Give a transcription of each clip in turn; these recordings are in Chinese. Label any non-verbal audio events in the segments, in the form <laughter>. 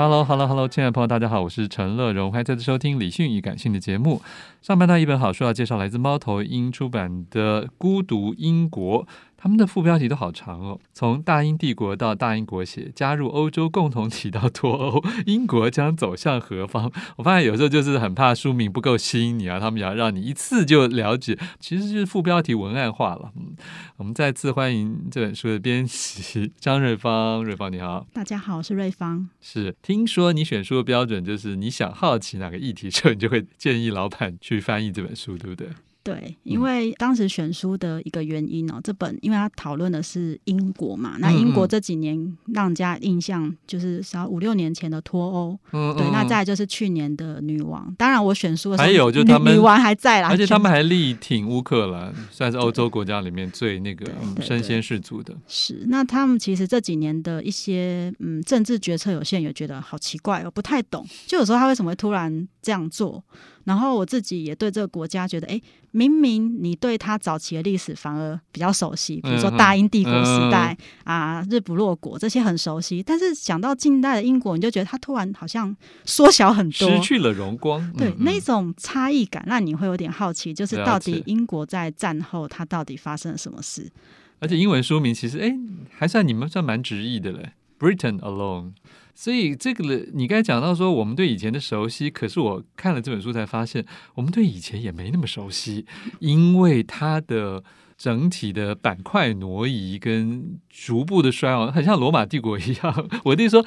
Hello，Hello，Hello，亲爱的朋友，大家好，我是陈乐荣，欢迎再次收听《理性与感性》的节目。上半段一本好书要介绍，来自猫头鹰出版的《孤独英国》。他们的副标题都好长哦，从大英帝国到大英国协，加入欧洲共同体到脱欧，<laughs> 英国将走向何方？我发现有时候就是很怕书名不够吸引你啊，他们要让你一次就了解，其实就是副标题文案化了。嗯，我们再次欢迎这本书的编辑张瑞芳，瑞芳你好，大家好，我是瑞芳。是，听说你选书的标准就是你想好奇哪个议题之后，你就会建议老板去翻译这本书，对不对？对，因为当时选书的一个原因哦，这本因为他讨论的是英国嘛，那英国这几年让人家印象就是少五六年前的脱欧，嗯，对，那再就是去年的女王。当然我选书的时候，还有就他们女王还在啦，而且他们还力挺乌克兰，算是欧洲国家里面最那个身先士卒的。是，那他们其实这几年的一些嗯政治决策，有些人也觉得好奇怪，我不太懂，就有时候他为什么会突然这样做？然后我自己也对这个国家觉得，哎，明明你对他早期的历史反而比较熟悉，比如说大英帝国时代、啊、日不落国这些很熟悉，但是讲到近代的英国，你就觉得它突然好像缩小很多，失去了荣光。对，那种差异感让你会有点好奇，就是到底英国在战后它到底发生了什么事？而且英文书名其实哎，还算你们算蛮直译的嘞，Britain Alone。所以这个你刚才讲到说，我们对以前的熟悉，可是我看了这本书才发现，我们对以前也没那么熟悉，因为它的整体的板块挪移跟逐步的衰亡，很像罗马帝国一样。我弟说，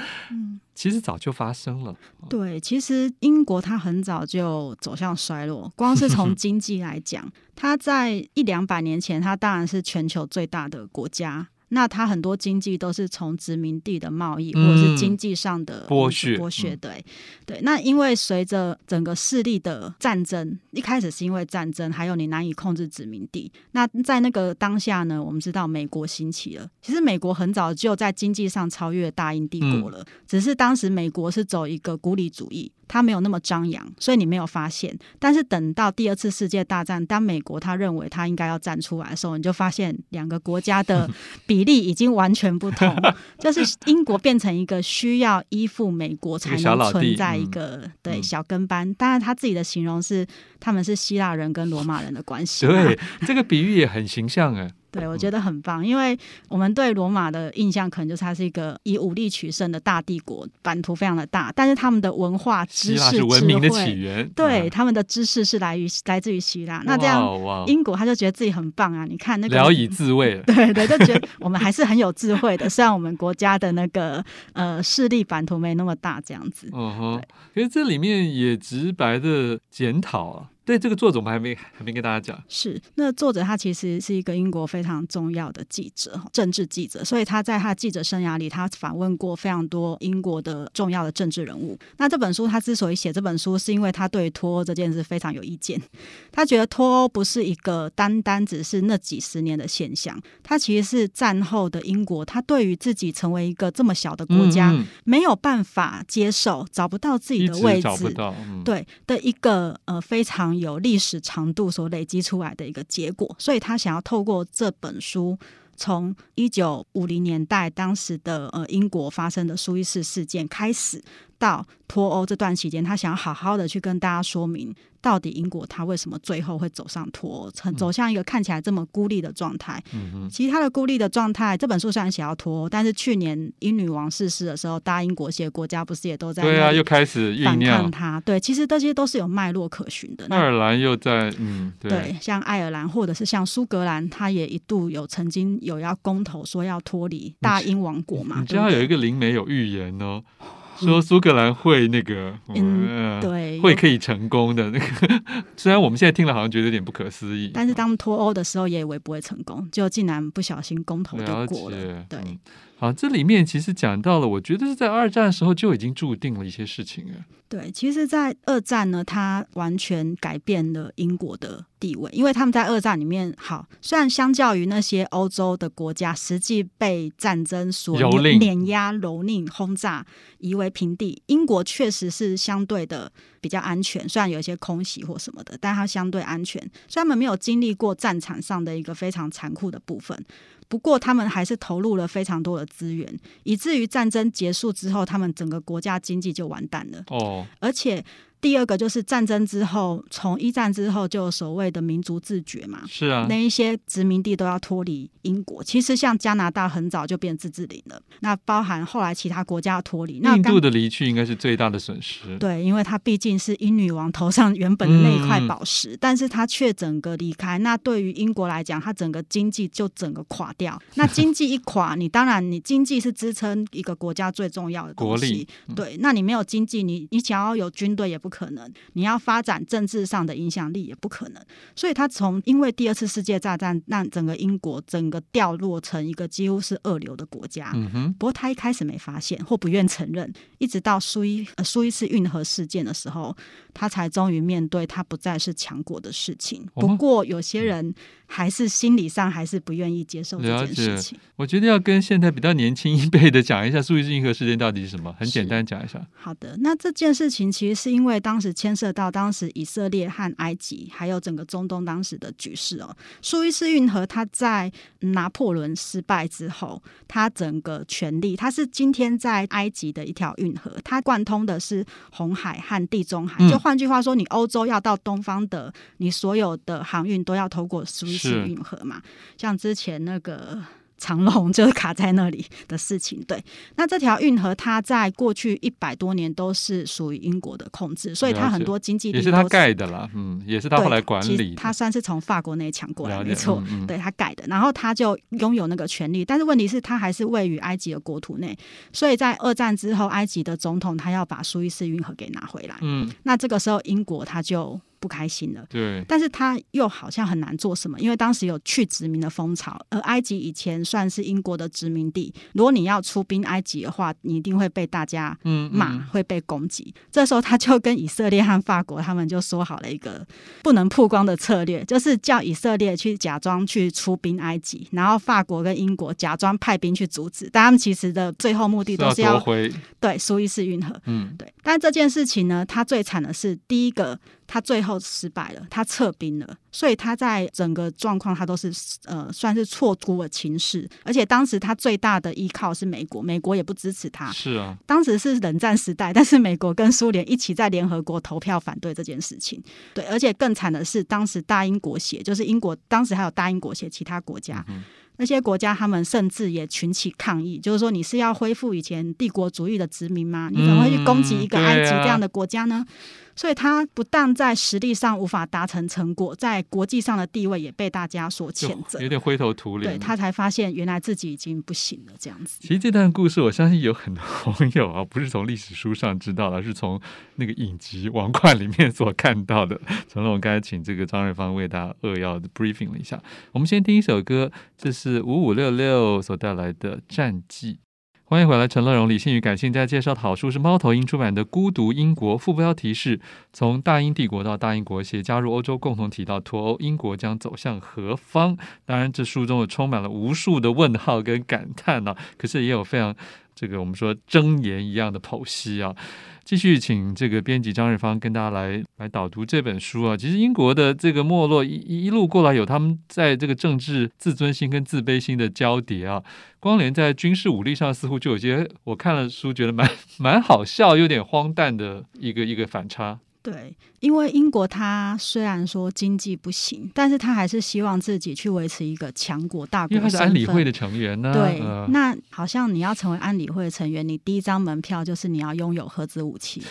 其实早就发生了。对，其实英国它很早就走向衰落，光是从经济来讲，它在一两百年前，它当然是全球最大的国家。那它很多经济都是从殖民地的贸易，或者是经济上的剥削，剥削。对，对。那因为随着整个势力的战争，一开始是因为战争，还有你难以控制殖民地。那在那个当下呢，我们知道美国兴起了。其实美国很早就在经济上超越大英帝国了，只是当时美国是走一个孤立主义。他没有那么张扬，所以你没有发现。但是等到第二次世界大战，当美国他认为他应该要站出来的时候，你就发现两个国家的 <laughs> 比例已经完全不同。<laughs> 就是英国变成一个需要依附美国才能存在一个对小跟班。当然他自己的形容是他们是希腊人跟罗马人的关系。对，这个比喻也很形象啊。对，我觉得很棒，因为我们对罗马的印象可能就是它是一个以武力取胜的大帝国，版图非常的大，但是他们的文化知识、是文明的起源，对，他们的知识是来于来自于希腊。那这样，英国他就觉得自己很棒啊！你看那个聊以自慰，<laughs> 对对，就觉得我们还是很有智慧的，<laughs> 虽然我们国家的那个呃势力版图没那么大，这样子。嗯哼，其实这里面也直白的检讨啊。对这个作者，我们还没还没跟大家讲。是，那作者他其实是一个英国非常重要的记者，政治记者，所以他在他记者生涯里，他访问过非常多英国的重要的政治人物。那这本书他之所以写这本书，是因为他对脱欧这件事非常有意见。他觉得脱欧不是一个单单只是那几十年的现象，他其实是战后的英国，他对于自己成为一个这么小的国家，嗯嗯没有办法接受，找不到自己的位置，找不到，嗯、对的一个呃非常。有历史长度所累积出来的一个结果，所以他想要透过这本书，从一九五零年代当时的呃英国发生的苏伊士事件开始。到脱欧这段期间，他想要好好的去跟大家说明，到底英国他为什么最后会走上脱欧，走向一个看起来这么孤立的状态。嗯哼，其实他的孤立的状态，这本书虽然写要脱欧，但是去年英女王逝世的时候，大英国协国家不是也都在对啊，又开始反抗他。对，其实这些都是有脉络可循的。爱尔兰又在嗯对，对，像爱尔兰或者是像苏格兰，他也一度有曾经有要公投说要脱离大英王国嘛。你知道有一个灵媒有预言哦。说苏格兰会那个，嗯，对，会可以成功的那个，虽然我们现在听了好像觉得有点不可思议，但是当脱欧的时候也以为不会成功，就竟然不小心公投就过了，了，对。嗯好，这里面其实讲到了，我觉得是在二战的时候就已经注定了一些事情啊。对，其实，在二战呢，它完全改变了英国的地位，因为他们在二战里面，好，虽然相较于那些欧洲的国家，实际被战争所碾压、蹂躏、轰炸、夷为平地，英国确实是相对的比较安全。虽然有一些空袭或什么的，但它相对安全。虽然他们没有经历过战场上的一个非常残酷的部分。不过，他们还是投入了非常多的资源，以至于战争结束之后，他们整个国家经济就完蛋了。哦，而且。第二个就是战争之后，从一战之后就有所谓的民族自觉嘛，是啊，那一些殖民地都要脱离英国。其实像加拿大很早就变自治领了，那包含后来其他国家要脱离。那印度的离去应该是最大的损失。对，因为它毕竟是英女王头上原本的那一块宝石，嗯、但是它却整个离开。那对于英国来讲，它整个经济就整个垮掉。那经济一垮，你当然你经济是支撑一个国家最重要的。国力。对，那你没有经济，你你想要有军队也不可能，你要发展政治上的影响力也不可能，所以他从因为第二次世界大战让整个英国整个掉落成一个几乎是二流的国家。嗯哼。不过他一开始没发现或不愿承认，一直到苏伊呃苏伊士运河事件的时候，他才终于面对他不再是强国的事情。不过有些人还是心理上还是不愿意接受这件事情。我觉得要跟现在比较年轻一辈的讲一下苏伊士运河事件到底是什么，很简单讲一下。好的，那这件事情其实是因为当时。牵涉到当时以色列和埃及，还有整个中东当时的局势哦。苏伊士运河，它在拿破仑失败之后，它整个权力，它是今天在埃及的一条运河，它贯通的是红海和地中海。就换句话说，你欧洲要到东方的，你所有的航运都要透过苏伊士运河嘛。像之前那个。长龙就是卡在那里的事情，对。那这条运河，它在过去一百多年都是属于英国的控制，所以它很多经济也是他盖的啦，嗯，也是他后来管理。他算是从法国那里抢过来，没错，嗯嗯对他盖的。然后他就拥有那个权利，但是问题是，它还是位于埃及的国土内，所以在二战之后，埃及的总统他要把苏伊士运河给拿回来。嗯，那这个时候英国他就。不开心了，对，但是他又好像很难做什么，因为当时有去殖民的风潮，而埃及以前算是英国的殖民地，如果你要出兵埃及的话，你一定会被大家骂，嗯嗯会被攻击。这时候他就跟以色列和法国他们就说好了一个不能曝光的策略，就是叫以色列去假装去出兵埃及，然后法国跟英国假装派兵去阻止，但他们其实的最后目的都是要，要回对苏伊士运河，嗯，对。但这件事情呢，他最惨的是第一个。他最后失败了，他撤兵了，所以他在整个状况他都是呃算是错估了情势，而且当时他最大的依靠是美国，美国也不支持他。是啊，当时是冷战时代，但是美国跟苏联一起在联合国投票反对这件事情。对，而且更惨的是，当时大英国协就是英国，当时还有大英国协其他国家。嗯那些国家，他们甚至也群起抗议，就是说，你是要恢复以前帝国主义的殖民吗？你怎么会去攻击一个埃及这样的国家呢？嗯所以，他不但在实力上无法达成成果，在国际上的地位也被大家所谴责，有点灰头土脸。对，他才发现，原来自己已经不行了，这样子。其实这段故事，我相信有很多网友啊，不是从历史书上知道的，而是从那个影集《王冠》里面所看到的。成龙，我刚才请这个张瑞芳为大家扼要的 briefing 了一下。我们先听一首歌，这是五五六六所带来的《战记》。欢迎回来，陈乐融。理性与感性在介绍的好书是猫头鹰出版的《孤独英国》，副标题是从大英帝国到大英国协加入欧洲，共同体到脱欧，英国将走向何方？当然，这书中也充满了无数的问号跟感叹呢、可是也有非常这个我们说箴言一样的剖析啊。继续请这个编辑张日芳跟大家来来导读这本书啊。其实英国的这个没落一一路过来，有他们在这个政治自尊心跟自卑心的交叠啊。光连在军事武力上，似乎就有些我看了书觉得蛮蛮好笑，有点荒诞的一个一个反差。对，因为英国它虽然说经济不行，但是他还是希望自己去维持一个强国大国。因为他是安理会的成员呢。对，呃、那好像你要成为安理会的成员，你第一张门票就是你要拥有核子武器。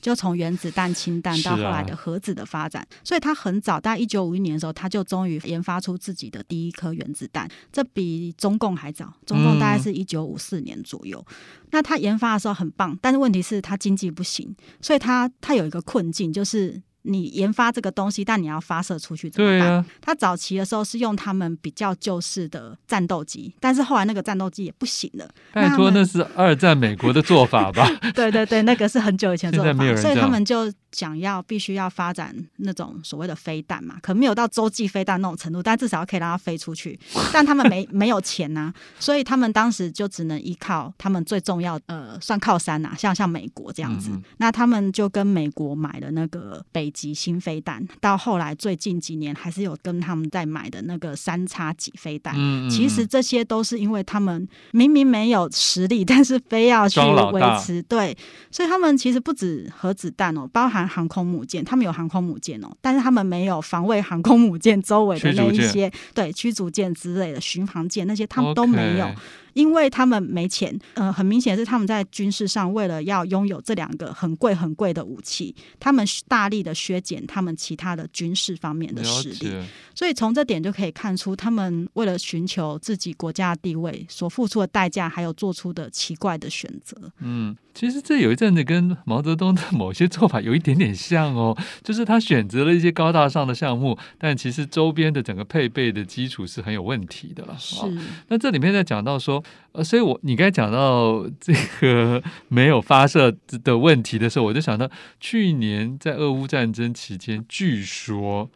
就从原子弹、氢弹到后来的核子的发展，啊、所以他很早，大概一九五一年的时候，他就终于研发出自己的第一颗原子弹。这比中共还早，中共大概是一九五四年左右。嗯、那他研发的时候很棒，但是问题是他经济不行，所以他他有一个困境，就是。你研发这个东西，但你要发射出去怎么办？啊、他早期的时候是用他们比较旧式的战斗机，但是后来那个战斗机也不行了。拜托，那是二战美国的做法吧？<laughs> <laughs> 对对对，那个是很久以前做法，所以他们就想要必须要发展那种所谓的飞弹嘛，可能没有到洲际飞弹那种程度，但至少可以让它飞出去。<laughs> 但他们没没有钱呐、啊，所以他们当时就只能依靠他们最重要呃算靠山呐、啊，像像美国这样子。嗯嗯，那他们就跟美国买了那个北。级新飞弹，到后来最近几年还是有跟他们在买的那个三叉戟飞弹。嗯嗯，其实这些都是因为他们明明没有实力，但是非要去维持。对，所以他们其实不止核子弹哦，包含航空母舰，他们有航空母舰哦，但是他们没有防卫航空母舰周围的那一些，对，驱逐舰之类的巡航舰那些，他们都没有。Okay. 因为他们没钱，呃，很明显是他们在军事上为了要拥有这两个很贵很贵的武器，他们大力的削减他们其他的军事方面的实力。所以从这点就可以看出，他们为了寻求自己国家的地位所付出的代价，还有做出的奇怪的选择。嗯，其实这有一阵子跟毛泽东的某些做法有一点点像哦，<laughs> 就是他选择了一些高大上的项目，但其实周边的整个配备的基础是很有问题的了。是。那这里面在讲到说。呃，所以我你刚才讲到这个 <laughs> 没有发射的问题的时候，我就想到去年在俄乌战争期间，据说，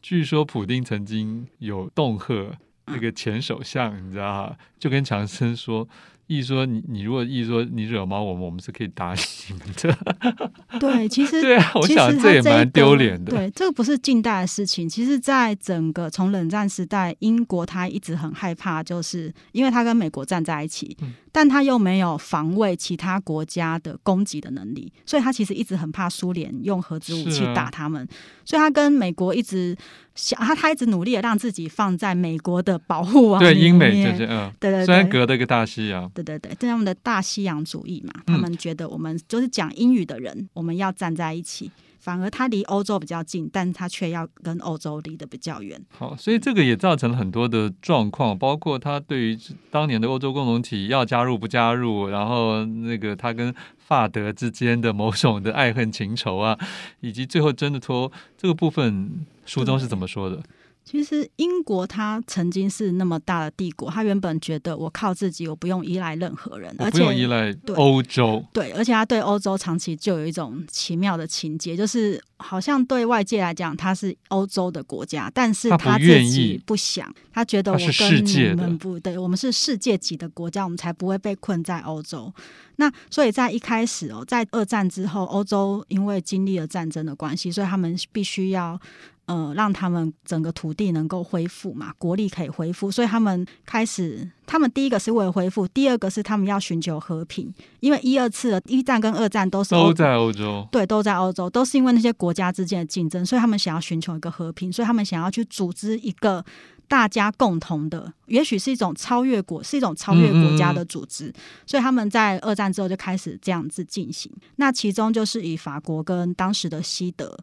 据说普丁曾经有恫吓那个前首相，你知道哈，就跟强生说。意说你你如果意思说你惹毛我们，我们是可以打你们的。对，其实 <laughs> 对啊，我想这也蛮丢脸的。对，这个不是近代的事情。其实，在整个从冷战时代，英国他一直很害怕，就是因为他跟美国站在一起，嗯、但他又没有防卫其他国家的攻击的能力，所以他其实一直很怕苏联用核子武器打他们。啊、所以他跟美国一直。想他，他一直努力的让自己放在美国的保护网里面。对，英美就是嗯，对，对对，虽然隔了一个大西洋，对对对，这是他们的大西洋主义嘛，嗯、他们觉得我们就是讲英语的人，我们要站在一起。反而他离欧洲比较近，但他却要跟欧洲离得比较远。好，所以这个也造成了很多的状况，包括他对于当年的欧洲共同体要加入不加入，然后那个他跟法德之间的某种的爱恨情仇啊，以及最后真的脱这个部分。书中是怎么说的？其实英国它曾经是那么大的帝国，他原本觉得我靠自己，我不用依赖任何人，而且不用依赖欧洲。对，而且他对欧洲长期就有一种奇妙的情结，就是好像对外界来讲它是欧洲的国家，但是他自己不想，他觉得我跟你们不对，我们是世界级的国家，我们才不会被困在欧洲。那所以在一开始哦，在二战之后，欧洲因为经历了战争的关系，所以他们必须要。呃，让他们整个土地能够恢复嘛，国力可以恢复，所以他们开始，他们第一个是为了恢复，第二个是他们要寻求和平，因为一二次的一战跟二战都是都在欧洲，对，都在欧洲，都是因为那些国家之间的竞争，所以他们想要寻求一个和平，所以他们想要去组织一个大家共同的，也许是一种超越国，是一种超越国家的组织，嗯嗯，所以他们在二战之后就开始这样子进行，那其中就是以法国跟当时的西德。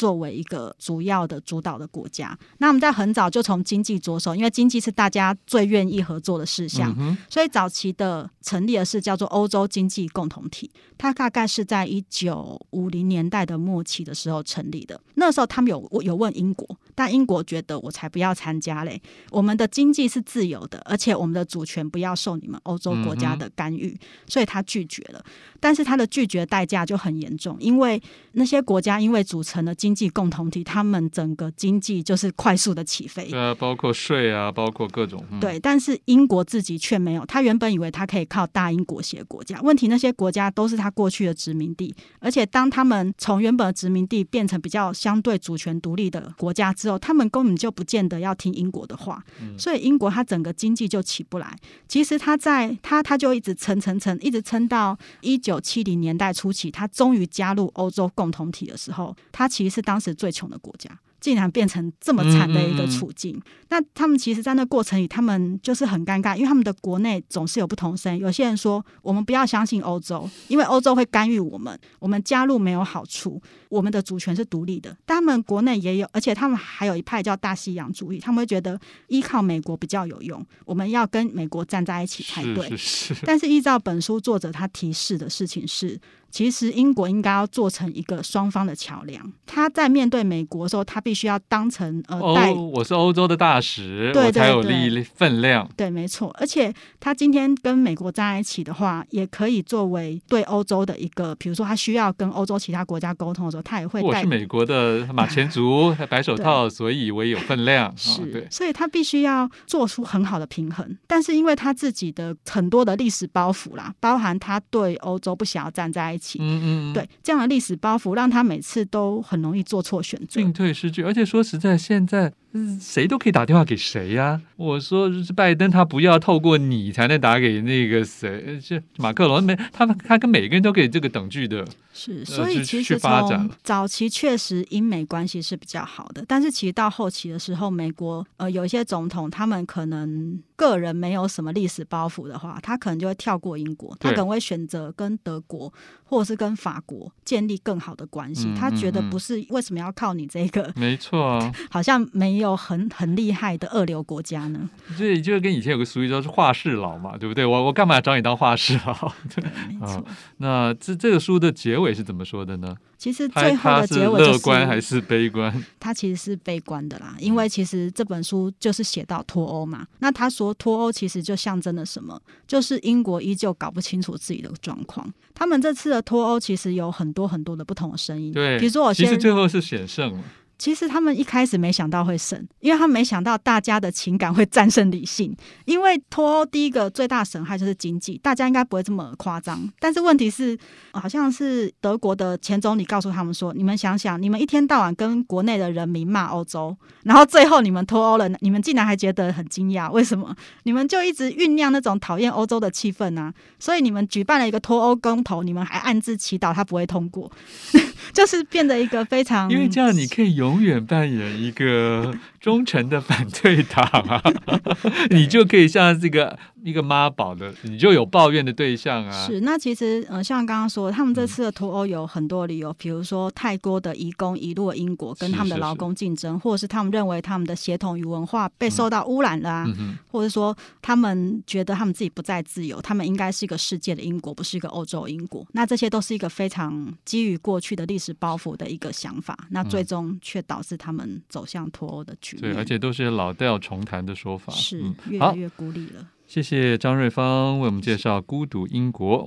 作为一个主要的主导的国家，那我们在很早就从经济着手，因为经济是大家最愿意合作的事项，嗯、所以早期的成立的是叫做欧洲经济共同体，它大概是在一九五零年代的末期的时候成立的。那时候他们有有问英国，但英国觉得我才不要参加嘞，我们的经济是自由的，而且我们的主权不要受你们欧洲国家的干预，嗯、所以他拒绝了。但是他的拒绝代价就很严重，因为那些国家因为组成了经经济共同体，他们整个经济就是快速的起飞。对啊，包括税啊，包括各种。嗯、对，但是英国自己却没有。他原本以为他可以靠大英国协国家，问题那些国家都是他过去的殖民地，而且当他们从原本的殖民地变成比较相对主权独立的国家之后，他们根本就不见得要听英国的话。嗯、所以英国他整个经济就起不来。其实他在他他就一直撑撑撑，一直撑到一九七零年代初期，他终于加入欧洲共同体的时候，他其实是当时最穷的国家。竟然变成这么惨的一个处境，嗯嗯嗯，那他们其实，在那过程里，他们就是很尴尬，因为他们的国内总是有不同声音。有些人说，我们不要相信欧洲，因为欧洲会干预我们，我们加入没有好处，我们的主权是独立的。但他们国内也有，而且他们还有一派叫大西洋主义，他们会觉得依靠美国比较有用，我们要跟美国站在一起才对。是是是。但是依照本书作者他提示的事情是。其实英国应该要做成一个双方的桥梁。他在面对美国的时候，他必须要当成呃，带我是欧洲的大使，对对对，我才有力分量。对，没错。而且他今天跟美国站在一起的话，也可以作为对欧洲的一个，比如说他需要跟欧洲其他国家沟通的时候，他也会带。我是美国的马前卒、<laughs> 白手套，所以我也有分量。是，哦、对，所以他必须要做出很好的平衡。但是因为他自己的很多的历史包袱啦，包含他对欧洲不想要站在一起。嗯嗯，对，这样的历史包袱让他每次都很容易做错选择，进退失据。而且说实在，现在。谁都可以打电话给谁呀、啊？我说拜登，他不要透过你才能打给那个谁，是马克龙没他们，他跟每个人都可以这个等距的。是，所以其实从早期确实英美关系是比较好的，但是其实到后期的时候，美国呃有一些总统，他们可能个人没有什么历史包袱的话，他可能就会跳过英国，他可能会选择跟德国或者是跟法国建立更好的关系。他觉得不是为什么要靠你这个，没错，<laughs> 好像没。有很很厉害的二流国家呢，所以就跟以前有个俗语叫是画室佬嘛，对不对？我我干嘛找你当画室佬？对，没错。<laughs> 那这这个书的结尾是怎么说的呢？其实最后的结尾就是乐观还是悲观？他其实是悲观的啦，因为其实这本书就是写到脱欧嘛。那他说脱欧其实就象征了什么？就是英国依旧搞不清楚自己的状况。他们这次的脱欧其实有很多很多的不同的声音。对，比如说我先其实最后是险胜了。其实他们一开始没想到会胜，因为他们没想到大家的情感会战胜理性。<laughs> 因为脱欧第一个最大损害就是经济，大家应该不会这么夸张。但是问题是，好像是德国的前总理告诉他们说：“你们想想，你们一天到晚跟国内的人民骂欧洲，然后最后你们脱欧了，你们竟然还觉得很惊讶？为什么？<laughs> 你们就一直酝酿那种讨厌欧洲的气氛啊？所以你们举办了一个脱欧公投，你们还暗自祈祷他不会通过。<laughs> ”就是变得一个非常，因为这样你可以有永远扮演一个忠诚的反对党啊，<laughs> 你就可以像这个。一个妈宝的，你就有抱怨的对象啊。是，那其实呃，像刚刚说，他们这次的脱欧有很多理由，嗯、比如说太多的移工移入英国，跟他们的劳工竞争，是是是或者是他们认为他们的血统与文化被受到污染了啊，或者说他们觉得他们自己不再自由，他们应该是一个世界的英国，不是一个欧洲英国。那这些都是一个非常基于过去的历史包袱的一个想法，那最终却导致他们走向脱欧的局面。对，而且都是老调重弹的说法，是越来越孤立了。谢谢张瑞芳为我们介绍《孤独英国》。